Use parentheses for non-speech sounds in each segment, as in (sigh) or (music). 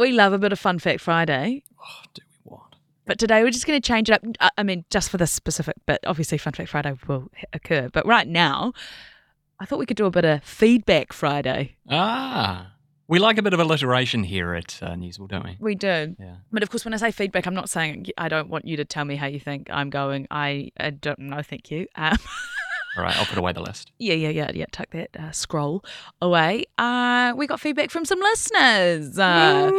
We love a bit of Fun Fact Friday. Oh, do we what? But today we're just going to change it up. I- mean, just for this specific, but obviously Fun Fact Friday will occur. But right now, I thought we could do a bit of Feedback Friday. Ah, we like a bit of alliteration here at uh, Newsable, don't we? We do. Yeah. But of course, when I say feedback, I'm not saying I don't want you to tell me how you think I'm going. I, I don't know. Thank you. Um, (laughs) All right, I'll put away the list. yeah, yeah, yeah, yeah. Tuck that uh, scroll away. Uh, we got feedback from some listeners. Uh,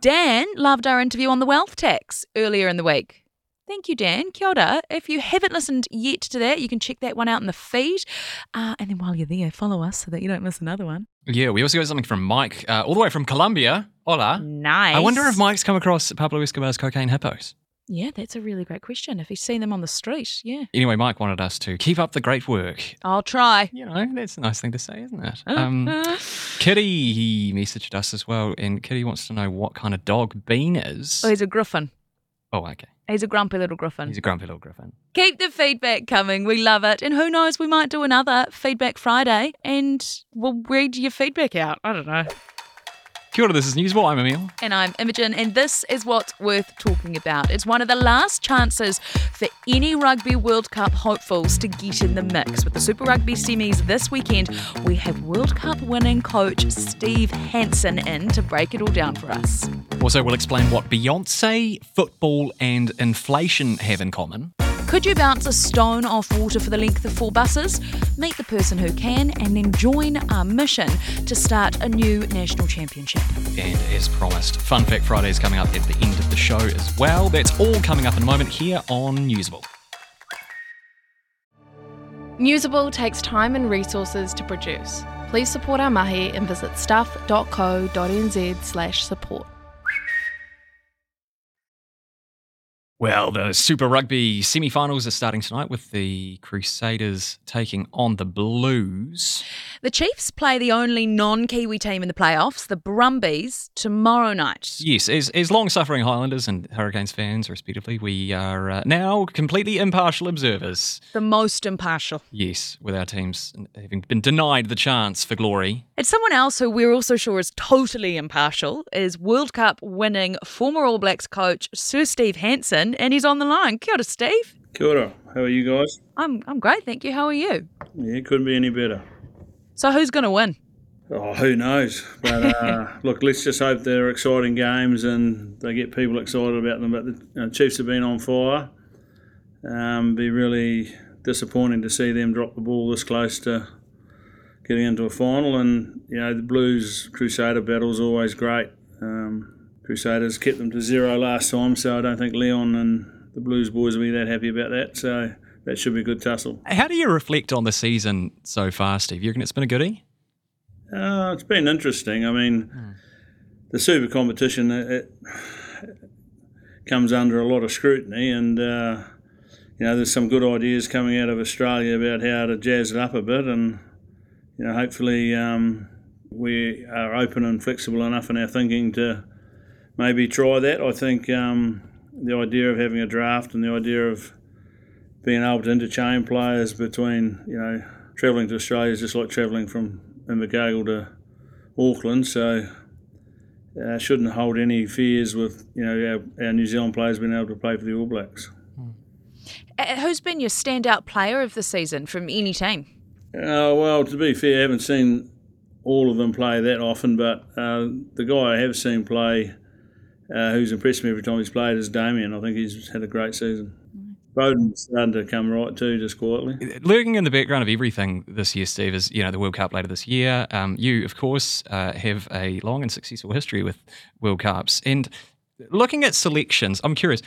Dan loved our interview on the wealth tax earlier in the week. Thank you, Dan. Kia ora. If you haven't listened yet to that, you can check that one out in the feed. Uh, and then while you're there, follow us so that you don't miss another one. Yeah, we also got something from Mike, uh, all the way from Colombia. Hola. Nice. I wonder if Mike's come across Pablo Escobar's cocaine hippos. Yeah, that's a really great question. If he's seen them on the street, yeah. Anyway, Mike wanted us to keep up the great work. I'll try. You know, that's a nice thing to say, isn't it? Uh, Um, uh. Kitty, he messaged us as well, and Kitty wants to know what kind of dog Bean is. Oh, he's a griffon. Oh, okay. He's a grumpy little griffon. He's a grumpy little griffon. Keep the feedback coming. We love it. And who knows, we might do another Feedback Friday and we'll read your feedback out. I don't know. Kia ora, this is Newsable. I'm Emil. And I'm Imogen, and this is what's worth talking about. It's one of the last chances for any Rugby World Cup hopefuls to get in the mix. With the Super Rugby semis this weekend, we have World Cup winning coach Steve Hansen in to break it all down for us. Also, we'll explain what Beyonce, football, and inflation have in common. Could you bounce a stone off water for the length of four buses? Meet the person who can, and then join our mission to start a new national championship. And as promised, Fun Fact Friday is coming up at the end of the show as well. That's all coming up in a moment here on Newsable. Newsable takes time and resources to produce. Please support our mahi and visit stuff.co.nz slash support. Well, the Super Rugby semi finals are starting tonight with the Crusaders taking on the Blues. The Chiefs play the only non Kiwi team in the playoffs, the Brumbies, tomorrow night. Yes, as, as long suffering Highlanders and Hurricanes fans, respectively, we are uh, now completely impartial observers. The most impartial. Yes, with our teams having been denied the chance for glory. It's someone else who we're also sure is totally impartial is World Cup winning former All Blacks coach Sir Steve Hansen, and he's on the line. Kia ora, Steve. Kia ora. How are you guys? I'm, I'm great, thank you. How are you? Yeah, couldn't be any better. So, who's going to win? Oh, who knows? But uh, (laughs) look, let's just hope they're exciting games and they get people excited about them. But the you know, Chiefs have been on fire. Um, be really disappointing to see them drop the ball this close to getting into a final. And you know, the Blues Crusader battle is always great. Um, Crusaders kept them to zero last time, so I don't think Leon and the Blues boys will be that happy about that. So that should be a good tussle. How do you reflect on the season so far, Steve? You reckon it's been a goodie? Uh, it's been interesting. I mean, the super competition it, it comes under a lot of scrutiny, and uh, you know, there's some good ideas coming out of Australia about how to jazz it up a bit, and you know, hopefully um, we are open and flexible enough in our thinking to maybe try that. I think um, the idea of having a draft and the idea of being able to interchange players between, you know, travelling to Australia is just like travelling from Invercargill to Auckland, so uh, shouldn't hold any fears with, you know, our, our New Zealand players being able to play for the All Blacks. Uh, who's been your standout player of the season from any team? Uh, well, to be fair, I haven't seen all of them play that often, but uh, the guy I have seen play, uh, who's impressed me every time he's played, is Damian. I think he's had a great season. Beauden's starting to come right too, just quietly. Lurking in the background of everything this year, Steve, is you know the World Cup later this year. Um, you, of course, uh, have a long and successful history with World Cups, and looking at selections, I'm curious.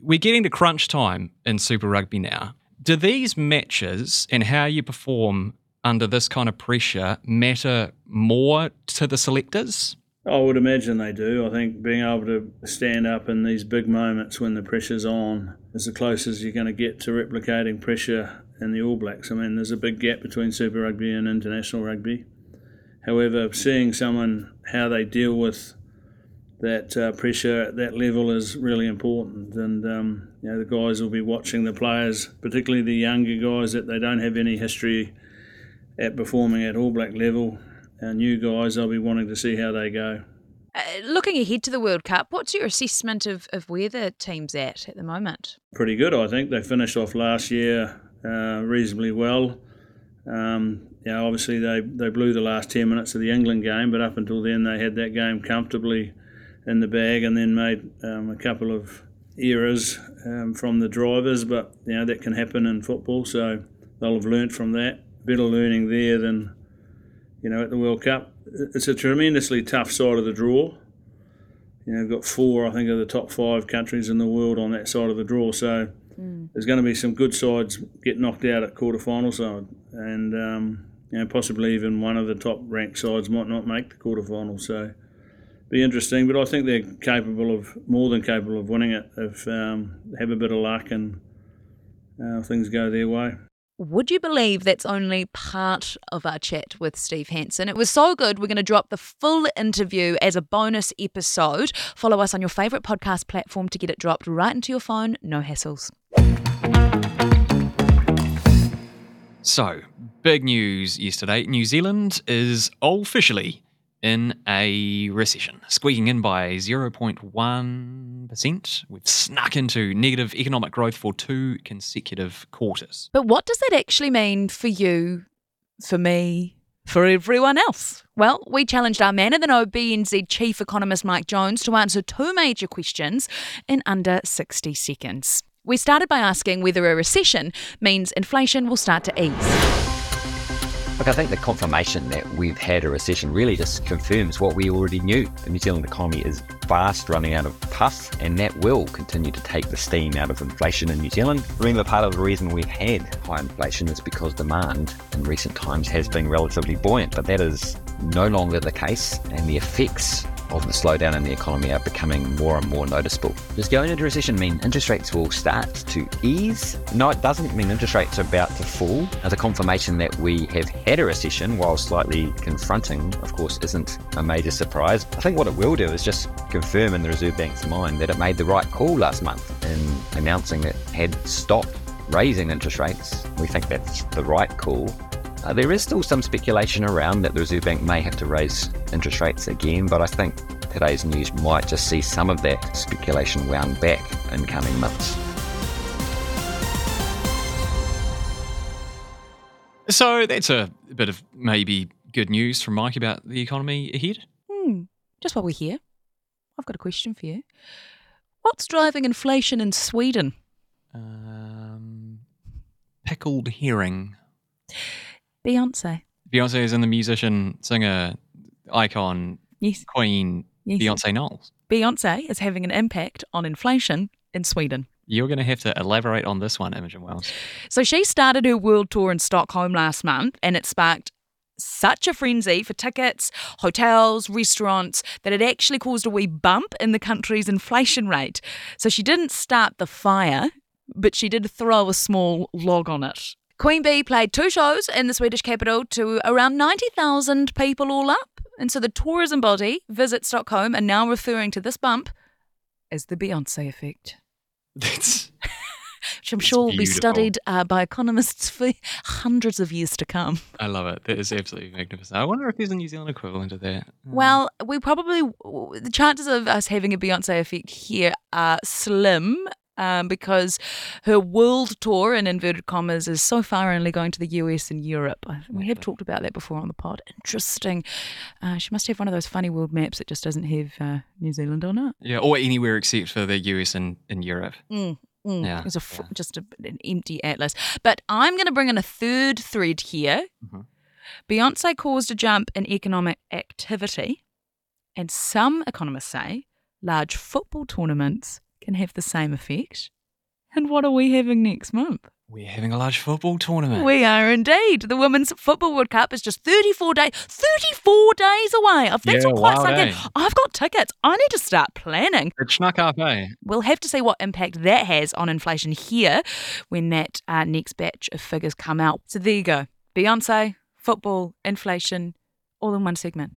We're getting to crunch time in Super Rugby now. Do these matches and how you perform under this kind of pressure matter more to the selectors? I would imagine they do. I think being able to stand up in these big moments when the pressure's on is the closest you're going to get to replicating pressure in the All Blacks. I mean, there's a big gap between Super Rugby and international rugby. However, seeing someone how they deal with that uh, pressure at that level is really important. And um, you know, the guys will be watching the players, particularly the younger guys that they don't have any history at performing at All Black level. Our new guys, they'll be wanting to see how they go. Uh, looking ahead to the World Cup, what's your assessment of, of where the team's at at the moment? Pretty good, I think. They finished off last year uh, reasonably well. Um, you know, obviously they, they blew the last 10 minutes of the England game, but up until then they had that game comfortably in the bag and then made um, a couple of errors um, from the drivers, but you know that can happen in football, so they'll have learnt from that. Better learning there than you know at the World Cup. It's a tremendously tough side of the draw. You know, got four, I think, of the top five countries in the world on that side of the draw, so mm. there's going to be some good sides get knocked out at quarter-final side, and um, you know possibly even one of the top ranked sides might not make the quarter-final. So be interesting. But I think they're capable of more than capable of winning it if um, have a bit of luck and uh, things go their way. Would you believe that's only part of our chat with Steve Hansen? It was so good, we're going to drop the full interview as a bonus episode. Follow us on your favourite podcast platform to get it dropped right into your phone, no hassles. So, big news yesterday New Zealand is officially in a recession, squeaking in by 0.1%. We've snuck into negative economic growth for two consecutive quarters. But what does that actually mean for you, for me, for everyone else? Well, we challenged our man of the know BNZ chief economist Mike Jones to answer two major questions in under 60 seconds. We started by asking whether a recession means inflation will start to ease. Look, I think the confirmation that we've had a recession really just confirms what we already knew. The New Zealand economy is fast running out of puff, and that will continue to take the steam out of inflation in New Zealand. Remember, part of the reason we've had high inflation is because demand in recent times has been relatively buoyant, but that is no longer the case, and the effects of the slowdown in the economy are becoming more and more noticeable. Does going into recession mean interest rates will start to ease? No, it doesn't mean interest rates are about to fall. As a confirmation that we have had a recession, while slightly confronting, of course, isn't a major surprise. I think what it will do is just confirm in the Reserve Bank's mind that it made the right call last month in announcing it had stopped raising interest rates. We think that's the right call. Uh, there is still some speculation around that the Reserve Bank may have to raise interest rates again, but I think today's news might just see some of that speculation wound back in coming months. So that's a bit of maybe good news from Mike about the economy ahead. Hmm. Just while we're here, I've got a question for you. What's driving inflation in Sweden? Um, pickled herring. Beyonce. Beyonce is in the musician, singer, icon, yes. queen, yes. Beyonce Knowles. Beyonce is having an impact on inflation in Sweden. You're going to have to elaborate on this one, Imogen Wells. So she started her world tour in Stockholm last month, and it sparked such a frenzy for tickets, hotels, restaurants that it actually caused a wee bump in the country's inflation rate. So she didn't start the fire, but she did throw a small log on it. Queen Bee played two shows in the Swedish capital to around 90,000 people all up. And so the tourism body, Visit Stockholm, are now referring to this bump as the Beyonce effect. That's. (laughs) Which I'm sure will be studied uh, by economists for hundreds of years to come. I love it. That is absolutely magnificent. I wonder if there's a New Zealand equivalent of that. Well, we probably, the chances of us having a Beyonce effect here are slim um, because her world tour, in inverted commas, is so far only going to the US and Europe. We have talked about that before on the pod. Interesting. Uh, she must have one of those funny world maps that just doesn't have uh, New Zealand on it. Yeah, or anywhere except for the US and, and Europe. Mm. Mm, yeah, it's a yeah. just a, an empty atlas. But I'm going to bring in a third thread here. Mm-hmm. Beyonce caused a jump in economic activity, and some economists say large football tournaments can have the same effect. And what are we having next month? We're having a large football tournament. We are indeed. The Women's Football World Cup is just 34 days 34 days away. That's yeah, not quite something. Eh? I've got tickets. I need to start planning. It's snuck up, eh? We'll have to see what impact that has on inflation here when that uh, next batch of figures come out. So there you go. Beyonce, football, inflation, all in one segment.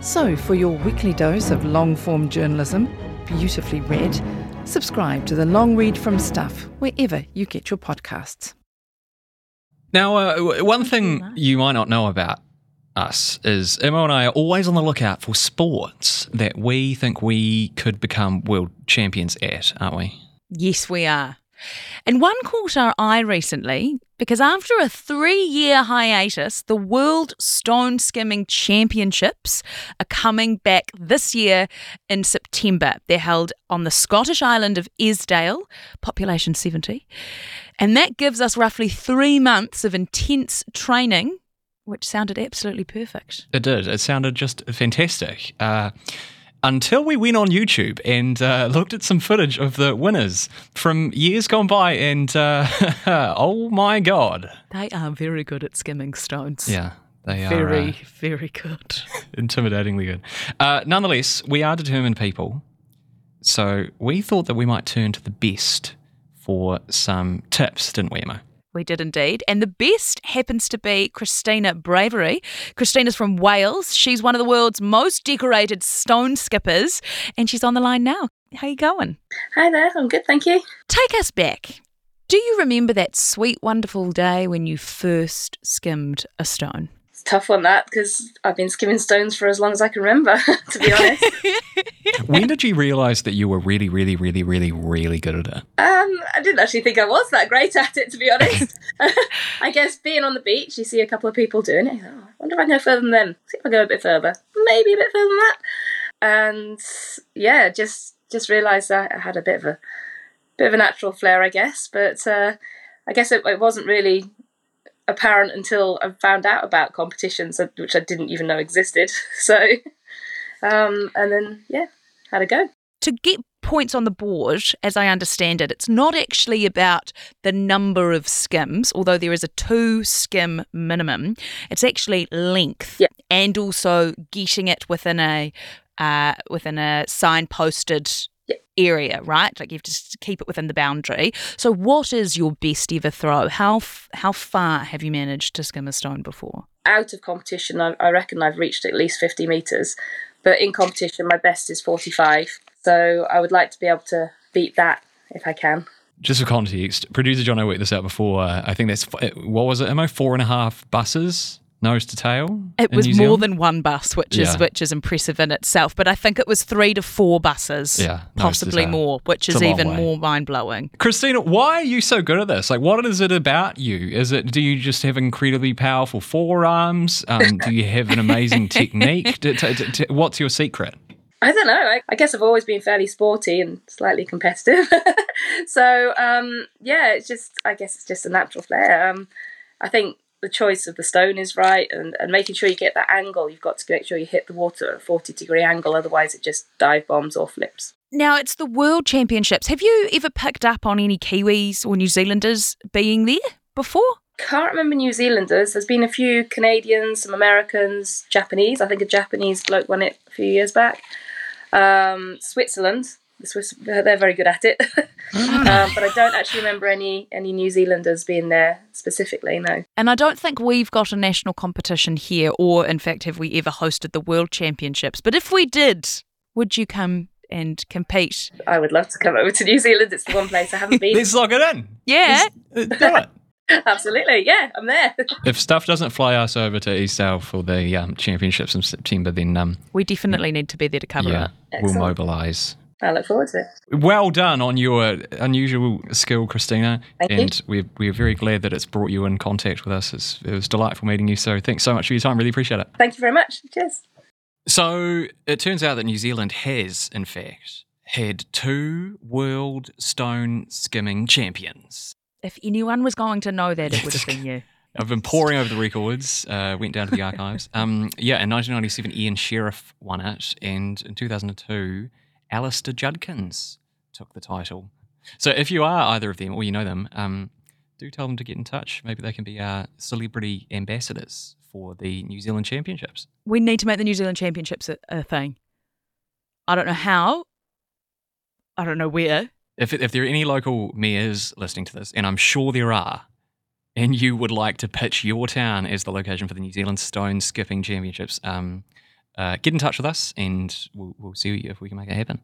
So, for your weekly dose of long form journalism, beautifully read, subscribe to the Long Read from Stuff wherever you get your podcasts. Now, uh, one thing you might not know about us is Emma and I are always on the lookout for sports that we think we could become world champions at, aren't we? Yes, we are. And one caught our eye recently because after a three year hiatus, the World Stone Skimming Championships are coming back this year in September. They're held on the Scottish island of Easdale, population 70. And that gives us roughly three months of intense training, which sounded absolutely perfect. It did. It sounded just fantastic. Uh, until we went on YouTube and uh, looked at some footage of the winners from years gone by, and uh, (laughs) oh my god, They are very good at skimming stones. yeah, they are Very, uh, very good. (laughs) intimidatingly good. Uh, nonetheless, we are determined people, so we thought that we might turn to the best for some tips, didn't we, Emma? We did indeed. And the best happens to be Christina Bravery. Christina's from Wales. She's one of the world's most decorated stone skippers, and she's on the line now. How you going? Hi there, I'm good, thank you. Take us back. Do you remember that sweet, wonderful day when you first skimmed a stone? Tough one that because I've been skimming stones for as long as I can remember, (laughs) to be honest. (laughs) when did you realise that you were really, really, really, really, really good at it? um, I didn't actually think I was that great at it, to be honest. (laughs) I guess being on the beach, you see a couple of people doing it. Oh, I wonder if I can go further than them. See if I go a bit further, maybe a bit further than that. And yeah, just just realised that I had a bit of a bit of a natural flair, I guess. But uh, I guess it, it wasn't really apparent until I found out about competitions, which I didn't even know existed. (laughs) So, um, and then yeah, had a go. to get points on the board, as I understand it, it's not actually about the number of skims, although there is a two skim minimum. It's actually length Yeah. and also getting it within a uh, within a signposted. Area, right? Like you have to keep it within the boundary. So, what is your best ever throw? How f- how far have you managed to skim a stone before? Out of competition, I, I reckon I've reached at least fifty meters, but in competition, my best is forty-five. So I would like to be able to beat that if I can. Just for context, producer John, I worked this out before. Uh, I think that's what was it? Am I Four and a half buses, nose to tail. It in was New more Zealand? than one bus, which is Yeah. which is impressive in itself. But I think it was three to four buses, Yeah, possibly more, which It's is even way. more mind blowing. Christina, why are you so good at this? Like, what is it about you? Is it do you just have incredibly powerful forearms? Um, do you have an amazing (laughs) technique? D- t- t- t- what's your secret? I don't know. I, I guess I've always been fairly sporty and slightly competitive. (laughs) so um, yeah, it's just I guess it's just a natural flair. Um, I think the choice of the stone is right, and, and making sure you get that angle. You've got to make sure you hit the water at a forty degree angle, otherwise it just dive bombs or flips. Now it's the World Championships. Have you ever picked up on any Kiwis or New Zealanders being there before? Can't remember New Zealanders. There's been a few Canadians, some Americans, Japanese. I think a Japanese bloke won it a few years back. Um, Switzerland. The Swiss, they're very good at it. (laughs) um, but I don't actually remember any any New Zealanders being there specifically. No. And I don't think we've got a national competition here, or in fact, have we ever hosted the World Championships? But if we did, would you come and compete? I would love to come over to New Zealand. It's the one place I haven't (laughs) been. Let's lock it in. Yeah. Let's, uh, do it. (laughs) Absolutely, yeah, I'm there. (laughs) If stuff doesn't fly us over to Easdale for the um, championships in September, then um, We definitely need to be there to cover yeah, it. we'll mobilise. I look forward to it. Well done on your unusual skill, Christina. Thank you. and we're, we're very glad that it's brought you in contact with us. It's, it was delightful meeting you. So thanks so much for your time. Really appreciate it. Thank you very much. Cheers. So it turns out that New Zealand has, in fact, had two world stone skimming champions. If anyone was going to know that, it would (laughs) have been you. I've been poring over the records, uh, went down to the (laughs) archives. Um, yeah, in 1997, Ian Sheriff won it, and in 2002, Alistair Judkins took the title. So if you are either of them or you know them, um, do tell them to get in touch. Maybe they can be our celebrity ambassadors for the New Zealand Championships. We need to make the New Zealand Championships a, a thing. I don't know how. I don't know where. If, if there are any local mayors listening to this, and I'm sure there are, and you would like to pitch your town as the location for the New Zealand Stone Skipping Championships, um, uh, get in touch with us and we'll, we'll see if we can make it happen.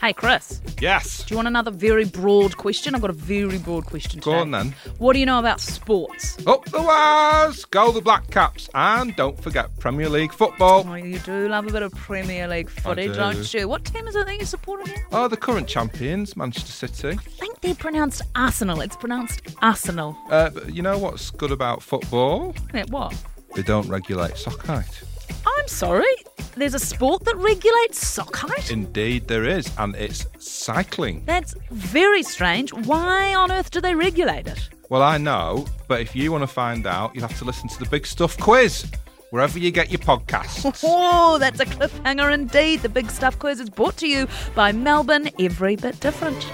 Hey, Chris, Yes. do you want another very broad question? I've got a very broad question Go today. on then. What do you know about sports? Up the wires, go the Black Caps, and don't forget Premier League football. Oh, you do love a bit of Premier League footy, do. don't you? What team is it that you're supporting here? Oh, the current champions, Manchester City. I think they're pronounced Arsenal. It's pronounced Arsenal. Uh, but you know what's good about football? Yeah, what? They don't regulate sock height. I'm sorry. There's a sport that regulates sock height? Indeed, there is, and it's cycling. That's very strange. Why on earth do they regulate it? Well, I know, but if you want to find out, you'll have to listen to the Big Stuff quiz wherever you get your podcasts. (laughs) Oh, that's a cliffhanger indeed. The Big Stuff Quiz is brought to you by Melbourne Every Bit Different.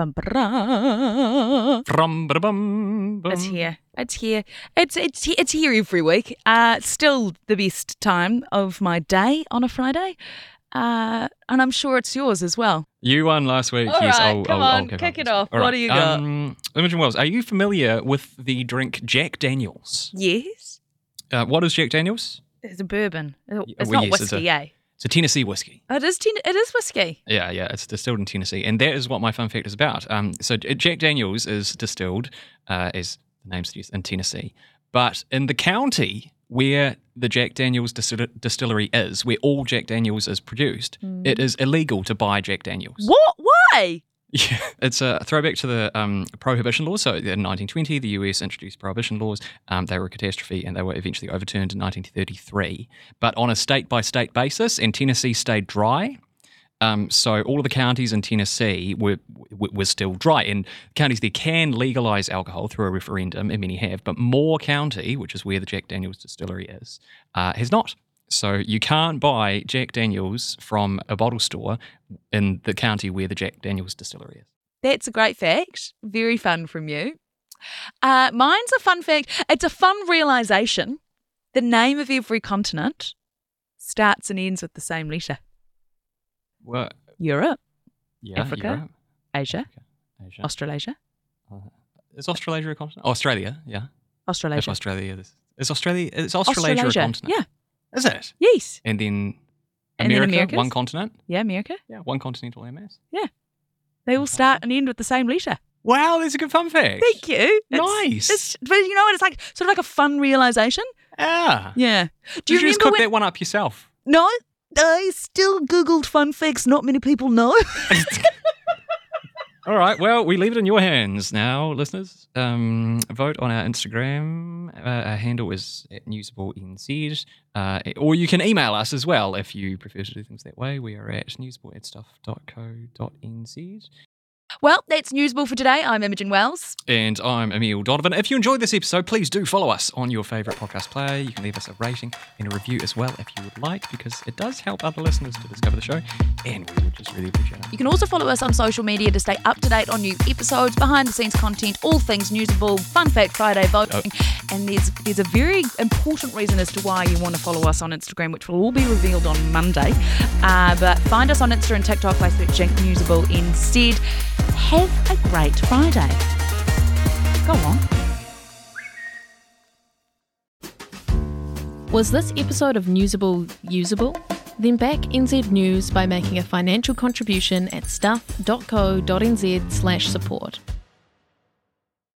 Bum, ba-da. Ba-da-bum, bum. It's here. It's here. It's it's it's here every week. Uh, still the best time of my day on a Friday, uh, and I'm sure it's yours as well. You won last week. All yes, right, I'll, come I'll, I'll on, kick kick it off. All What right. do you got? Um, Imogen Wells, are you familiar with the drink Jack Daniels? Yes, Uh, what is Jack Daniels? it's a bourbon. It's well, not yes, whiskey, a- eh? It's a Tennessee whiskey. It is. Ten- it is whiskey. Yeah, yeah, it's distilled in Tennessee, and that is what my fun fact is about. Um, so Jack Daniels is distilled, uh, as the name suggests, in Tennessee, but in the county where the Jack Daniels distil- distillery is, where all Jack Daniels is produced, it is illegal to buy Jack Daniels. What? Why? Yeah, it's a throwback to the um, prohibition laws. So in 1920, the US introduced prohibition laws. Um, they were a catastrophe and they were eventually overturned in 1933. But on a state by state basis, and Tennessee stayed dry. Um, so all of the counties in Tennessee were, were still dry, and counties there can legalize alcohol through a referendum, and many have. But Moore County, which is where the Jack Daniels distillery is, uh, has not. So you can't buy Jack Daniels from a bottle store in the county where the Jack Daniels distillery is. That's a great fact. Very fun from you. Uh, mine's a fun fact. It's a fun realization. The name of every continent starts and ends with the same letter. Well, Europe, yeah, Africa? Europe, Asia, Asia. Australasia, is Australasia a continent? Australia, yeah. If Australasia. Australia is, is Australia is Australasia, a continent? Yeah. Is it? Yes. And then And then America, one continent. Yeah, America. Yeah, one continental MS. Yeah, They all start and end with the same letter. Wow, that's a good fun fact. Thank you. Nice. It's, but you know what? It's like sort of like a fun realization. Ah. Yeah. Yeah. Do Did you, you just cook when? that one up yourself? No, I still googled fun facts. Not many people know. (laughs) (laughs) All right. Well, we leave it in your hands now, listeners. Um, vote on our Instagram. Uh, our handle is at newsablenz. Uh, or you can email us as well if you prefer to do things that way. We are at newsableatstuff.co.nz. well, that's Newsable for today. I'm Imogen Wells. And I'm Emil Donovan. If you enjoyed this episode, please do follow us on your favourite podcast player. You can leave us a rating and a review as well if you would like, because it does help other listeners to discover the show. And we would just really appreciate it. You can also follow us on social media to stay up to date on new episodes, behind the scenes content, all things Newsable, Fun Fact Friday voting. Oh. And there's there's a very important reason as to why you want to follow us on Instagram, which will all be revealed on Monday. Uh, but find us on Insta and TikTok by searching Newsable instead. Have a great Friday. Go on. Was this episode of Newsable usable? Then back NZ News by making a financial contribution at stuff.co.nz slash support.